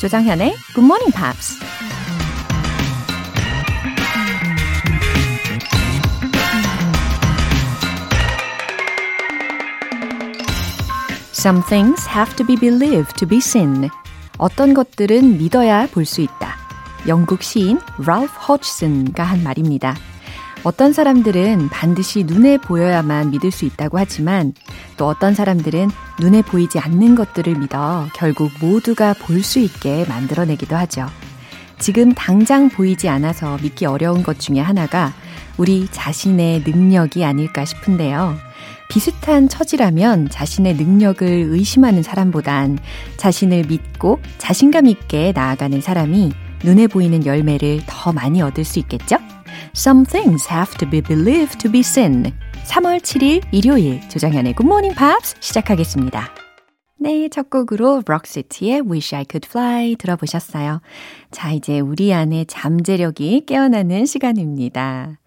조장현의 Good Morning Pops. Some things have to be believed to be seen. 어떤 것들은 믿어야 볼 수 있다. 영국 시인 랄프 호치슨가 한 말입니다. 어떤 사람들은 반드시 눈에 보여야만 믿을 수 있다고 하지만 또 어떤 사람들은 눈에 보이지 않는 것들을 믿어 결국 모두가 볼 수 있게 만들어내기도 하죠. 지금 당장 보이지 않아서 믿기 어려운 것 중에 하나가 우리 자신의 능력이 아닐까 싶은데요. 비슷한 처지라면 자신의 능력을 의심하는 사람보단 자신을 믿고 자신감 있게 나아가는 사람이 눈에 보이는 열매를 더 많이 얻을 수 있겠죠? Some things have to be believed to be seen. 3월 7일 일요일 조정현의 Good Morning Pops 시작하겠습니다. 네, 첫 곡으로 Roxette의 Wish I Could Fly 들어보셨어요. 자, 이제 우리 안에 잠재력이 깨어나는 시간입니다.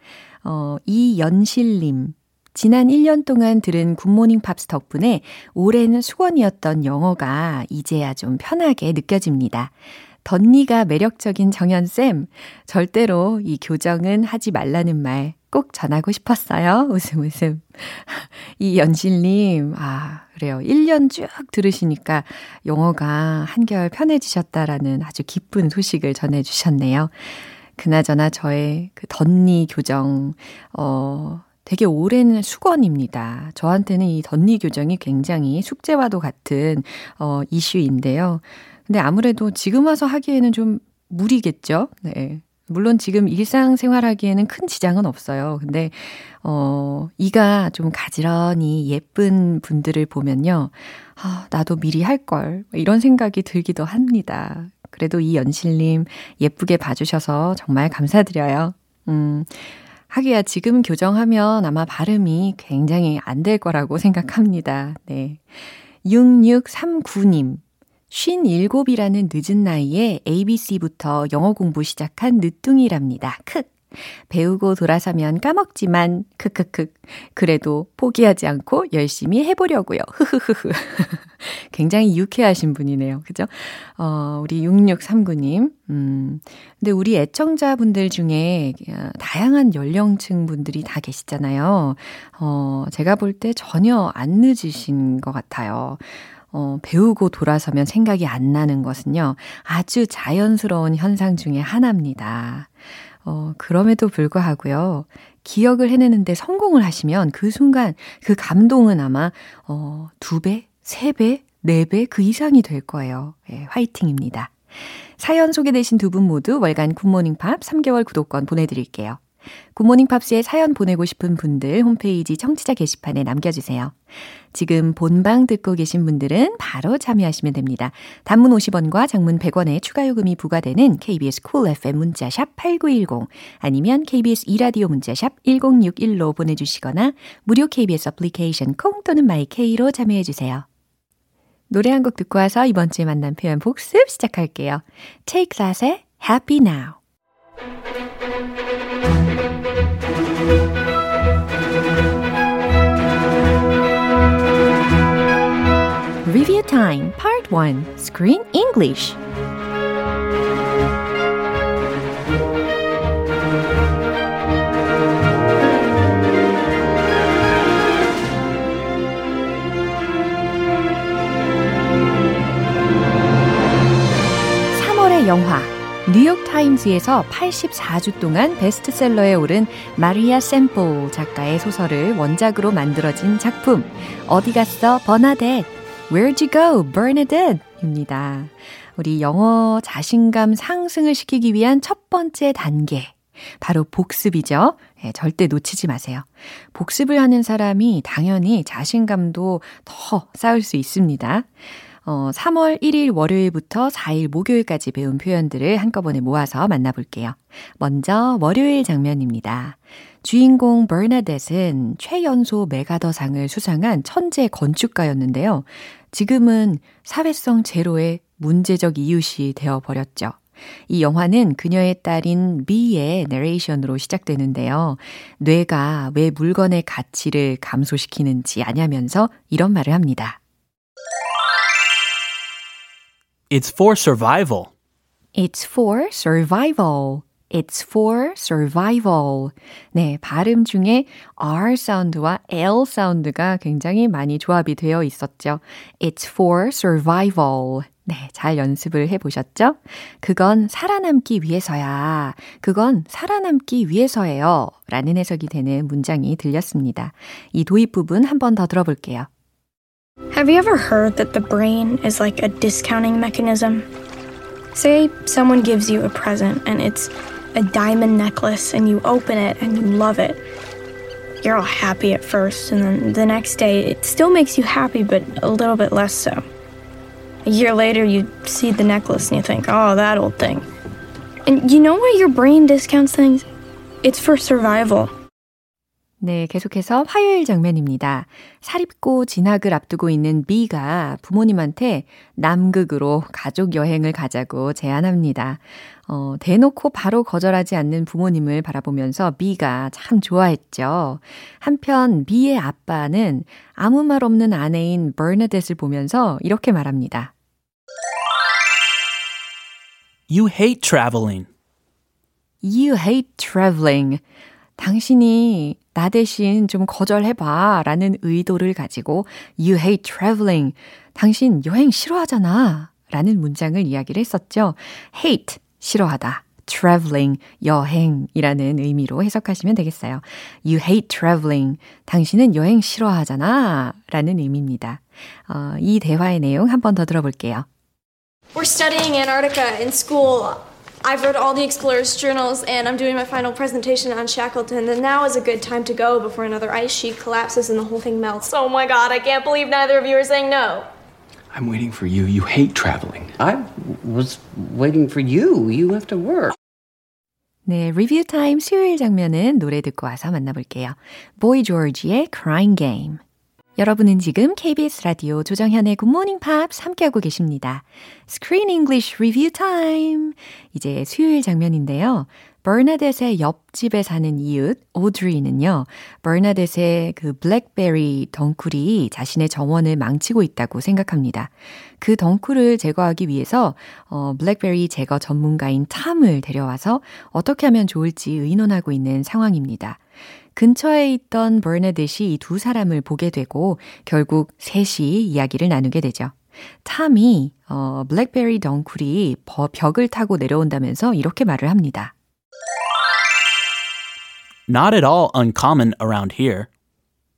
어, 이연실님. 지난 1년 동안 들은 Good Morning Pops 덕분에 오랜 숙원이었던 영어가 이제야 좀 편하게 느껴집니다. 덧니가 매력적인 정현쌤, 절대로 이 교정은 하지 말라는 말 꼭 전하고 싶었어요. 웃음 웃음. 이 연실님, 아, 그래요. 1년 쭉 들으시니까 영어가 한결 편해지셨다라는 아주 기쁜 소식을 전해주셨네요. 그나저나 저의 그 덧니 교정, 어, 되게 오랜 수건입니다. 저한테는 이 덧니 교정이 굉장히 숙제와도 같은 어, 이슈인데요. 근데 아무래도 지금 와서 하기에는 좀 무리겠죠? 네. 물론 지금 일상생활 하기에는 큰 지장은 없어요. 근데, 어, 이가 좀 가지런히 예쁜 분들을 보면요. 아, 나도 미리 할걸. 이런 생각이 들기도 합니다. 그래도 이 연실님 예쁘게 봐주셔서 정말 감사드려요. 음, 하기야 지금 교정하면 아마 발음이 굉장히 안 될 거라고 생각합니다. 네. 6639님. 57이라는 늦은 나이에 ABC부터 영어 공부 시작한 늦둥이랍니다. 크. 배우고 돌아서면 까먹지만, 크크크. 그래도 포기하지 않고 열심히 해 보려고요. 흐흐흐흐. 굉장히 유쾌하신 분이네요. 그죠? 어, 우리 6639님. 음, 근데 우리 애청자분들 중에 다양한 연령층 분들이 다 계시잖아요. 어, 제가 볼 때 전혀 안 늦으신 것 같아요. 어, 배우고 돌아서면 생각이 안 나는 것은요, 아주 자연스러운 현상 중의 하나입니다. 어, 그럼에도 불구하고요, 기억을 해내는데 성공을 하시면 그 순간 그 감동은 아마, 어, 두 배, 세 배, 네 배 그 이상이 될 거예요. 예, 화이팅입니다. 사연 소개되신 두 분 모두 월간 굿모닝 팝 3개월 구독권 보내드릴게요. Good Morning Pops에 사연 보내고 싶은 분들 홈페이지 청취자 게시판에 남겨주세요. 지금 본방 듣고 계신 분들은 바로 참여하시면 됩니다. 단문 50원과 장문 100원의 추가 요금이 부과되는 KBS Cool FM 문자샵 8910 아니면 KBS 2라디오 문자샵 1061로 보내주시거나 무료 KBS 애플리케이션 콩 또는 마이케이로 참여해주세요. 노래 한 곡 듣고 와서 이번 주에 만난 표현 복습 시작할게요. Take That의 Happy Now Review Time Part 1 Screen English. 3월의 영화 뉴욕타임즈에서 84주 동안 베스트셀러에 오른 마리아 샘플 작가의 소설을 원작으로 만들어진 작품 어디 갔어? 버나뎃 Where'd you go Bernadette 입니다. 우리 영어 자신감 상승을 시키기 위한 첫 번째 단계 바로 복습이죠. 네, 절대 놓치지 마세요. 복습을 하는 사람이 당연히 자신감도 더 쌓을 수 있습니다. 어, 3월 1일 월요일부터 4일 목요일까지 배운 표현들을 한꺼번에 모아서 만나볼게요. 먼저 월요일 장면입니다. 주인공 버나뎃은 최연소 메가더상을 수상한 천재 건축가였는데요. 지금은 사회성 제로의 문제적 이웃이 되어버렸죠. 이 영화는 그녀의 딸인 미의 내레이션으로 시작되는데요. 뇌가 왜 물건의 가치를 감소시키는지 아냐면서 이런 말을 합니다. It's for survival. It's for survival. It's for survival. 네, 발음 중에 R 사운드와 L 사운드가 굉장히 많이 조합이 되어 있었죠. It's for survival. 네, 잘 연습을 해 보셨죠? 그건 살아남기 위해서야. 그건 살아남기 위해서예요. 라는 해석이 되는 문장이 들렸습니다. 이 도입 부분 한 번 더 들어볼게요. Have you ever heard that the brain is like a discounting mechanism? Say someone gives you a present and it's a diamond necklace and you open it and you love it. You're all happy at first, and then the next day it still makes you happy, but a little bit less so. A year later, you see the necklace and you think, oh, that old thing. And you know why your brain discounts things? It's for survival. 네, 계속해서 화요일 장면입니다. 사립고 진학을 앞두고 있는 B가 부모님한테 남극으로 가족 여행을 가자고 제안합니다. 어, 대놓고 바로 거절하지 않는 부모님을 바라보면서 B가 참 좋아했죠. 한편 B의 아빠는 아무 말 없는 아내인 버나뎃을 보면서 이렇게 말합니다. You hate traveling. You hate traveling. 당신이 나 대신 좀 거절해봐 라는 의도를 가지고 You hate traveling. 당신 여행 싫어하잖아. 라는 문장을 이야기를 했었죠. hate, 싫어하다. traveling, 여행이라는 의미로 해석하시면 되겠어요. You hate traveling. 당신은 여행 싫어하잖아. 라는 의미입니다. 어, 이 대화의 내용 한 번 더 들어볼게요. We're studying Antarctica in school. I've read all the explorers' journals and I'm doing my final presentation on Shackleton. And now is a good time to go before another ice sheet collapses and the whole thing melts. Oh my god, I can't believe neither of you are saying no. I'm waiting for you. You hate traveling. I was waiting for you. You have to work. 네, 리뷰 타임 수요일 장면은 노래 듣고 와서 만나볼게요. 보이 조지의 Crying Game. 여러분은 지금 KBS 라디오 조정현의 Morning Pops 함께하고 계십니다. Screen English Review Time. 이제 수요일 장면인데요. 버나뎃의 옆집에 사는 이웃 오드리는요. 버나뎃의 그 블랙베리 덩쿨이 자신의 정원을 망치고 있다고 생각합니다. 그 덩쿨을 제거하기 위해서 어, 블랙베리 제거 전문가인 탐을 데려와서 어떻게 하면 좋을지 의논하고 있는 상황입니다. 근처에 있던 버네댓이 이 두 사람을 보게 되고 결국 셋이 이야기를 나누게 되죠. 탐이 어, 블랙베리 덩쿨이 벽을 타고 내려온다면서 이렇게 말을 합니다. Not at all uncommon around here.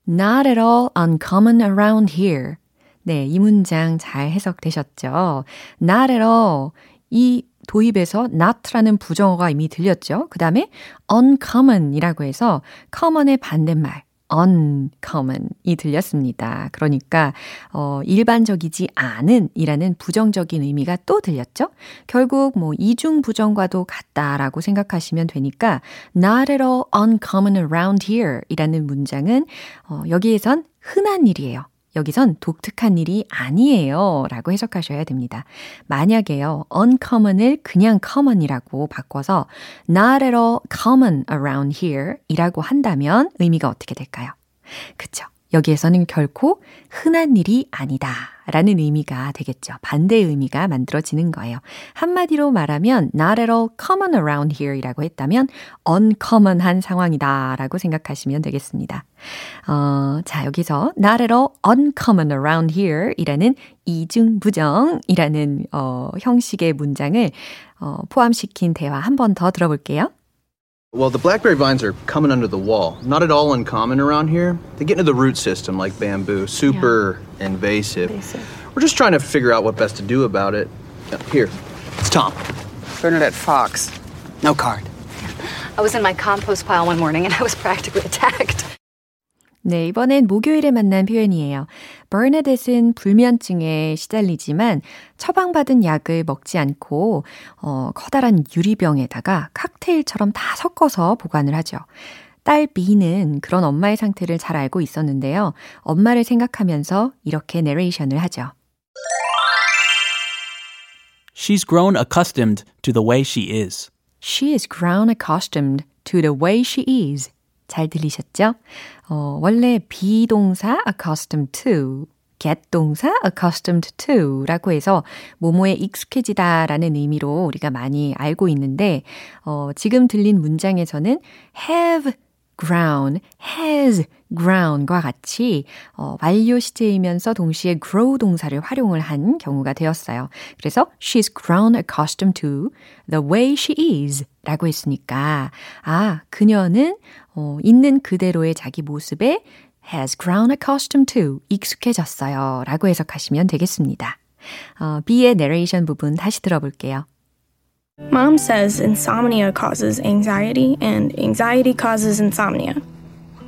Not at all uncommon around here. 네, 이 문장 잘 해석되셨죠? Not at all. 이 도입에서 not라는 부정어가 이미 들렸죠. 그 다음에 uncommon이라고 해서 common의 반대말 uncommon이 들렸습니다. 그러니까 어, 일반적이지 않은 이라는 부정적인 의미가 또 들렸죠. 결국 뭐 이중 부정과도 같다라고 생각하시면 되니까 not at all uncommon around here 이라는 문장은 어, 여기에선 흔한 일이에요. 여기선 독특한 일이 아니에요. 라고 해석하셔야 됩니다. 만약에요, uncommon을 그냥 common이라고 바꿔서 not at all common around here 이라고 한다면 의미가 어떻게 될까요? 그쵸. 여기에서는 결코 흔한 일이 아니다. 라는 의미가 되겠죠. 반대의 의미가 만들어지는 거예요. 한마디로 말하면 not at all common around here 이라고 했다면 uncommon한 상황이다 라고 생각하시면 되겠습니다. 어, 자, 여기서 not at all uncommon around here 이라는 이중부정이라는 어, 형식의 문장을 어, 포함시킨 대화 한 번 더 들어볼게요. Well, the blackberry vines are coming under the wall. Not at all uncommon around here. They get into the root system like bamboo, super yeah. invasive. invasive. We're just trying to figure out what best to do about it. Here, it's Tom. Bernadette Fox. No card. I was in my compost pile one morning and I was practically attacked. 네, 이번엔 목요일에 만난 표현이에요. 버네댓은 불면증에 시달리지만 처방받은 약을 먹지 않고 어, 커다란 유리병에다가 칵테일처럼 다 섞어서 보관을 하죠. 딸 B는 그런 엄마의 상태를 잘 알고 있었는데요. 엄마를 생각하면서 이렇게 내레이션을 하죠. She's grown accustomed to the way she is. She is grown accustomed to the way she is. 잘 들리셨죠? 어, 원래 비동사 accustomed to get 동사 accustomed to 라고 해서 모모에 익숙해지다 라는 의미로 우리가 많이 알고 있는데, 어, 지금 들린 문장에서는 have ground, has ground과 같이 어, 완료 시제이면서 동시에 grow 동사를 활용을 한 경우가 되었어요. 그래서 she's grown accustomed to the way she is 라고 했으니까 아, 그녀는 어, 있는 그대로의 자기 모습에 has grown accustomed to 익숙해졌어요 라고 해석하시면 되겠습니다. 어, B의 내레이션 부분 다시 들어볼게요. Mom says insomnia causes anxiety, and anxiety causes insomnia.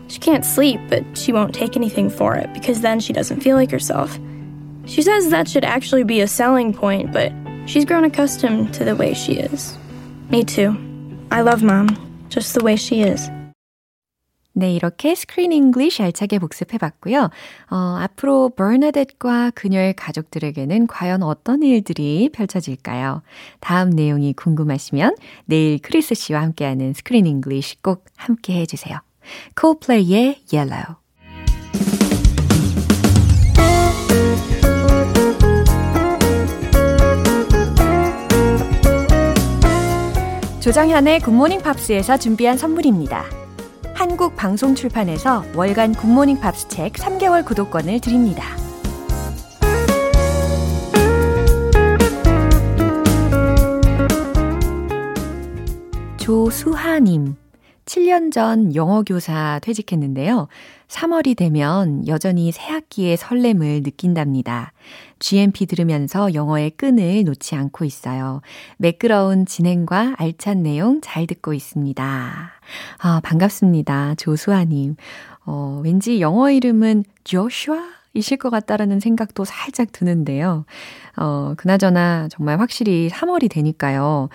She can't sleep, but she won't take anything for it because then she doesn't feel like herself. She says that should actually be a selling point, but she's grown accustomed to the way she is. Me too. I love Mom, just the way she is. 네, 이렇게 Screen English 알차게 복습해 봤고요. 어, 앞으로 버나뎃과 그녀의 가족들에게는 과연 어떤 일들이 펼쳐질까요? 다음 내용이 궁금하시면 내일 크리스 씨와 함께하는 Screen English 꼭 함께 해 주세요. Coldplay의 Yellow. 조정현의 Good Morning Pops에서 준비한 선물입니다. 한국 방송 출판에서 월간 Good Morning Pops 책 3개월 구독권을 드립니다. 조수하님. 7년 전 영어 교사 퇴직했는데요. 3월이 되면 여전히 새학기의 설렘을 느낀답니다. GMP 들으면서 영어의 끈을 놓지 않고 있어요. 매끄러운 진행과 알찬 내용 잘 듣고 있습니다. 아, 반갑습니다. 조수아님. 어, 왠지 영어 이름은 조슈아? 이실 것 같다라는 생각도 살짝 드는데요. 어, 그나저나 정말 확실히 3월이 되니까요.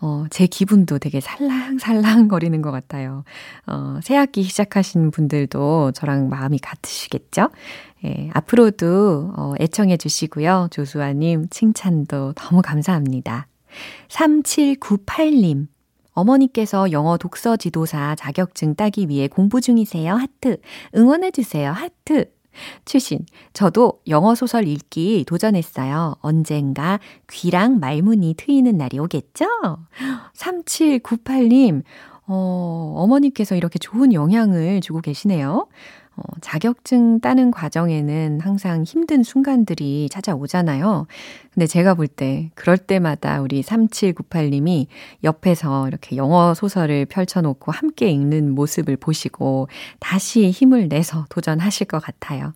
어, 제 기분도 되게 살랑살랑 거리는 것 같아요. 어, 새 학기 시작하신 분들도 저랑 마음이 같으시겠죠? 예, 앞으로도 어, 애청해 주시고요. 조수아님 칭찬도 너무 감사합니다. 3798님. 어머니께서 영어 독서 지도사 자격증 따기 위해 공부 중이세요. 하트. 응원해주세요. 하트. 출신. 저도 영어 소설 읽기 도전했어요. 언젠가 귀랑 말문이 트이는 날이 오겠죠? 3798님, 어, 어머니께서 이렇게 좋은 영향을 주고 계시네요. 어, 자격증 따는 과정에는 항상 힘든 순간들이 찾아오잖아요. 근데 제가 볼 때, 그럴 때마다 우리 3798님이 옆에서 이렇게 영어 소설을 펼쳐놓고 함께 읽는 모습을 보시고 다시 힘을 내서 도전하실 것 같아요.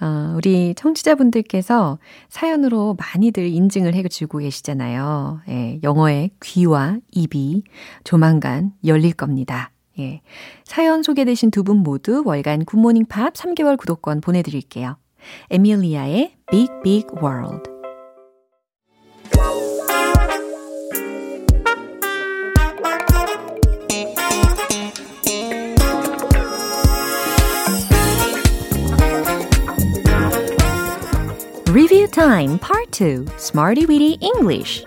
어, 우리 청취자분들께서 사연으로 많이들 인증을 해주고 계시잖아요. 예, 영어의 귀와 입이 조만간 열릴 겁니다. 예. 사연 소개되신 두 분 모두 월간 굿모닝 팝 3개월 구독권 보내드릴게요. 에밀리아의 Big Big World. Review Time Part 2 Smarty Weedy English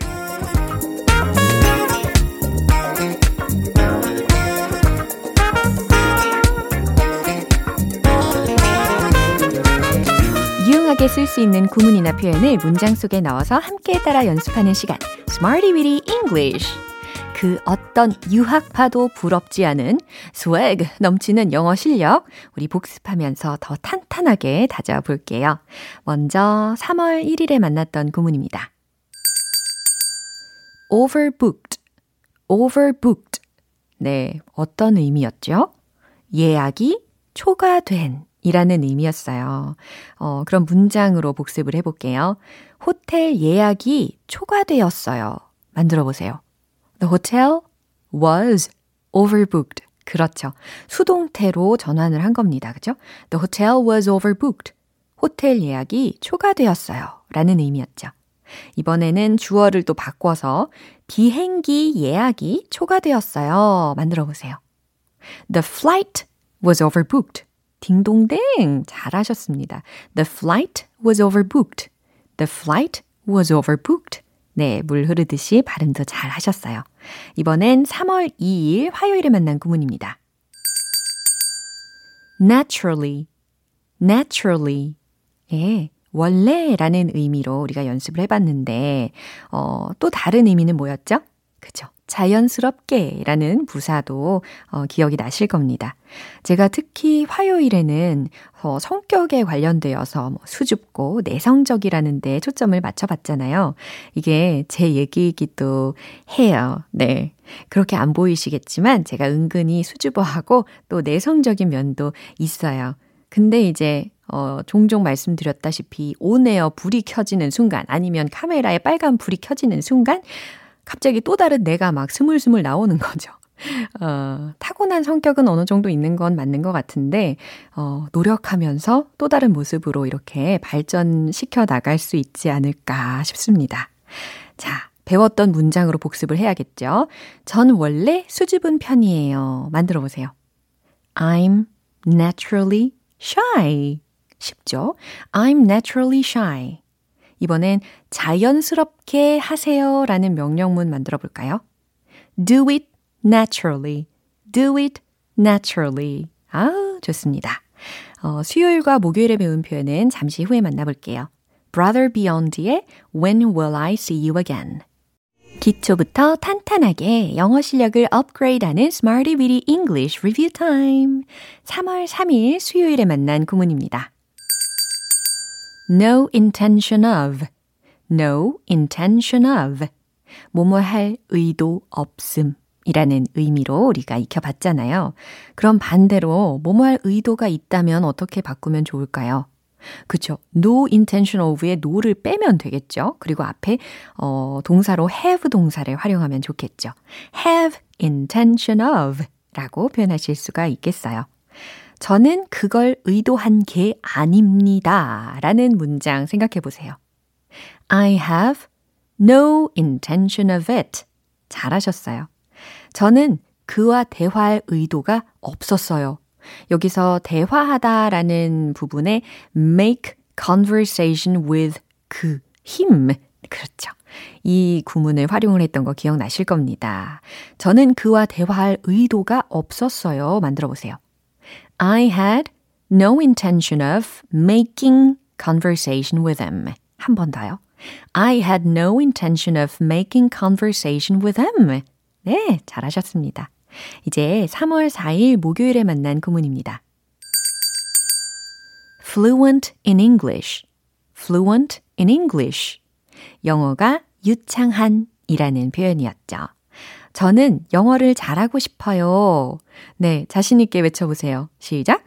유용하게 쓸 수 있는 구문이나 표현을 문장 속에 넣어서 함께 따라 연습하는 시간 Smarty Weedy English 그 어떤 유학파도 부럽지 않은 스웩 넘치는 영어 실력 우리 복습하면서 더 탄탄하게 다져볼게요. 먼저 3월 1일에 만났던 구문입니다. overbooked, overbooked. 네, 어떤 의미였죠? 예약이 초과된 이라는 의미였어요. 어, 그럼 문장으로 복습을 해볼게요. 호텔 예약이 초과되었어요. 만들어 보세요. The hotel was overbooked. 그렇죠. 수동태로 전환을 한 겁니다. 그죠? The hotel was overbooked. 호텔 예약이 초과되었어요. 라는 의미였죠. 이번에는 주어를 또 바꿔서 비행기 예약이 초과되었어요. 만들어 보세요. The flight was overbooked. 딩동댕 잘하셨습니다. The flight was overbooked. The flight was overbooked. 네, 물 흐르듯이 발음도 잘 하셨어요. 이번엔 3월 2일 화요일에 만난 구문입니다. naturally, naturally. 예, 원래라는 의미로 우리가 연습을 해봤는데, 어, 또 다른 의미는 뭐였죠? 그죠? 자연스럽게 라는 부사도 어, 기억이 나실 겁니다. 제가 특히 화요일에는 어, 성격에 관련되어서 뭐 수줍고 내성적이라는 데 초점을 맞춰봤잖아요. 이게 제 얘기이기도 해요. 네. 그렇게 안 보이시겠지만 제가 은근히 수줍어하고 또 내성적인 면도 있어요. 근데 이제 어, 종종 말씀드렸다시피 온에어 불이 켜지는 순간 아니면 카메라에 빨간 불이 켜지는 순간 갑자기 또 다른 내가 막 스물스물 나오는 거죠. 어, 타고난 성격은 어느 정도 있는 건 맞는 것 같은데, 어, 노력하면서 또 다른 모습으로 이렇게 발전시켜 나갈 수 있지 않을까 싶습니다. 자, 배웠던 문장으로 복습을 해야겠죠. 전 원래 수줍은 편이에요. 만들어 보세요. I'm naturally shy. 쉽죠? I'm naturally shy. 이번엔 자연스럽게 하세요 라는 명령문 만들어 볼까요? Do it naturally. Do it naturally. 아, 좋습니다. 어, 수요일과 목요일에 배운 표현은 잠시 후에 만나볼게요. Brother Beyond의 When Will I See You Again? 기초부터 탄탄하게 영어 실력을 업그레이드하는 Smarty Weedy English Review Time. 3월 3일 수요일에 만난 구문입니다. No intention of. No intention of. 뭐뭐 할 의도 없음. 이라는 의미로 우리가 익혀봤잖아요. 그럼 반대로 뭐뭐 할 의도가 있다면 어떻게 바꾸면 좋을까요? 그쵸. no intention of의 no를 빼면 되겠죠. 그리고 앞에, 어, 동사로 have 동사를 활용하면 좋겠죠. have intention of 라고 표현하실 수가 있겠어요. 저는 그걸 의도한 게 아닙니다. 라는 문장 생각해 보세요. I have no intention of it. 잘하셨어요. 저는 그와 대화할 의도가 없었어요. 여기서 대화하다라는 부분에 make conversation with 그, him. 그렇죠. 이 구문을 활용을 했던 거 기억나실 겁니다. 저는 그와 대화할 의도가 없었어요. 만들어 보세요. I had no intention of making conversation with him. 한 번 더요. I had no intention of making conversation with him. 네, 잘하셨습니다. 이제 3월 4일 목요일에 만난 구문입니다. fluent in English. fluent in English. 영어가 유창한 이라는 표현이었죠. 저는 영어를 잘하고 싶어요. 네, 자신있게 외쳐보세요. 시작.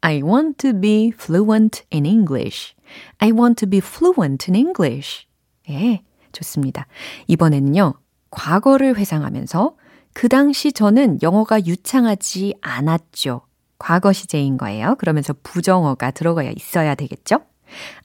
I want to be fluent in English. I want to be fluent in English. 예, 좋습니다. 이번에는요, 과거를 회상하면서 그 당시 저는 영어가 유창하지 않았죠. 과거 시제인 거예요. 그러면서 부정어가 들어가 있어야 되겠죠?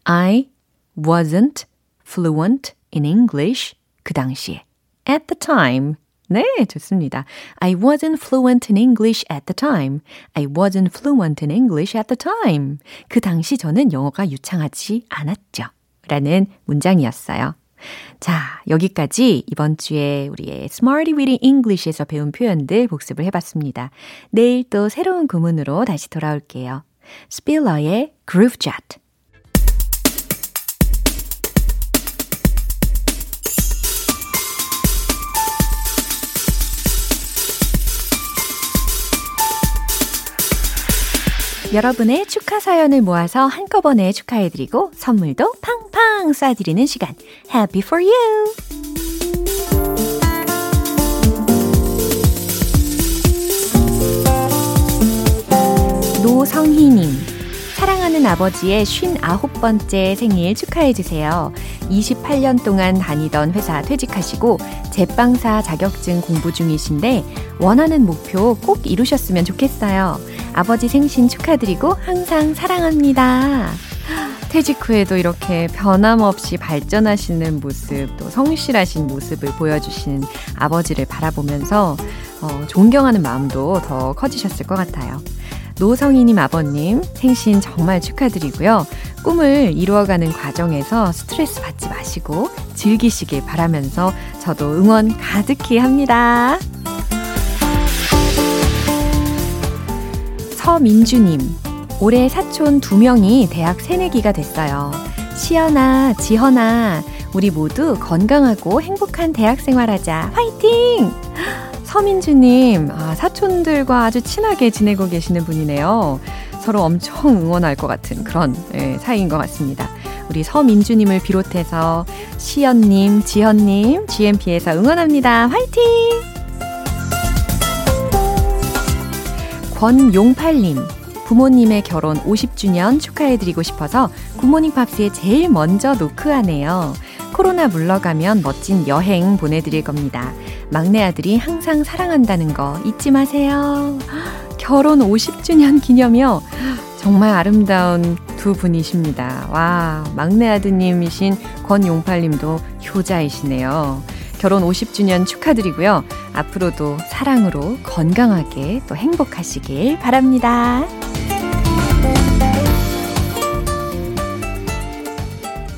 I wasn't fluent in English 그 당시에. At the time. 네, 좋습니다. I wasn't fluent in English at the time. I wasn't fluent in English at the time. 그 당시 저는 영어가 유창하지 않았죠. 라는 문장이었어요. 자, 여기까지 이번 주에 우리의 Smarty Weedy English에서 배운 표현들 복습을 해봤습니다. 내일 또 새로운 구문으로 다시 돌아올게요. 스필러의 Groove Chat. 여러분의 축하 사연을 모아서 한꺼번에 축하해드리고 선물도 팡팡 쏴드리는 시간. Happy for you! 노성희님. 사랑하는 아버지의 59번째 생일 축하해주세요. 28년 동안 다니던 회사 퇴직하시고 제빵사 자격증 공부 중이신데 원하는 목표 꼭 이루셨으면 좋겠어요. 아버지 생신 축하드리고 항상 사랑합니다. 퇴직 후에도 이렇게 변함없이 발전하시는 모습, 또 성실하신 모습을 보여주신 아버지를 바라보면서 어, 존경하는 마음도 더 커지셨을 것 같아요. 노성희님 아버님 생신 정말 축하드리고요. 꿈을 이루어가는 과정에서 스트레스 받지 마시고 즐기시길 바라면서 저도 응원 가득히 합니다. 서민주님, 올해 사촌 두 명이 대학 새내기가 됐어요. 시연아, 지헌아, 우리 모두 건강하고 행복한 대학 생활하자. 화이팅! 서민주님, 아, 사촌들과 아주 친하게 지내고 계시는 분이네요. 서로 엄청 응원할 것 같은 그런 예, 사이인 것 같습니다. 우리 서민주님을 비롯해서 시연님, 지연님, GMP에서 응원합니다. 화이팅! 권용팔님, 부모님의 결혼 50주년 축하해드리고 싶어서 굿모닝 팝스에 제일 먼저 노크하네요. 코로나 물러가면 멋진 여행 보내드릴 겁니다. 막내 아들이 항상 사랑한다는 거 잊지 마세요. 결혼 50주년 기념이요. 정말 아름다운 두 분이십니다. 와, 막내 아드님이신 권용팔님도 효자이시네요. 결혼 50주년 축하드리고요. 앞으로도 사랑으로 건강하게 또 행복하시길 바랍니다.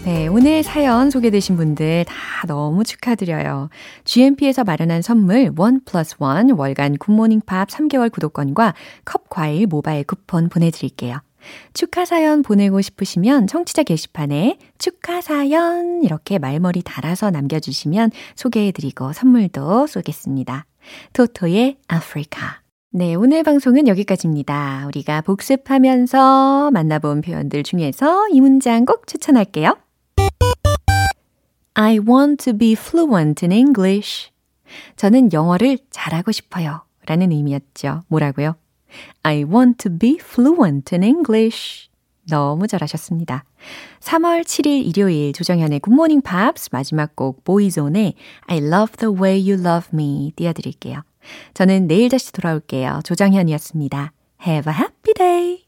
네, 오늘 사연 소개되신 분들 다 너무 축하드려요. GMP에서 마련한 선물 one plus one 월간 Good Morning Pops 3개월 구독권과 컵 과일 모바일 쿠폰 보내드릴게요. 축하 사연 보내고 싶으시면 청취자 게시판에 축하 사연 이렇게 말머리 달아서 남겨주시면 소개해드리고 선물도 쏘겠습니다. Toto의 Africa. 네, 오늘 방송은 여기까지입니다. 우리가 복습하면서 만나본 표현들 중에서 이 문장 꼭 추천할게요. I want to be fluent in English. 저는 영어를 잘하고 싶어요. 라는 의미였죠. 뭐라고요? I want to be fluent in English. 너무 잘하셨습니다. 3월 7일 일요일 조정현의 Morning Pops 마지막 곡 보이존의 I love the way you love me 띄워드릴게요. 저는 내일 다시 돌아올게요. 조정현이었습니다. Have a happy day!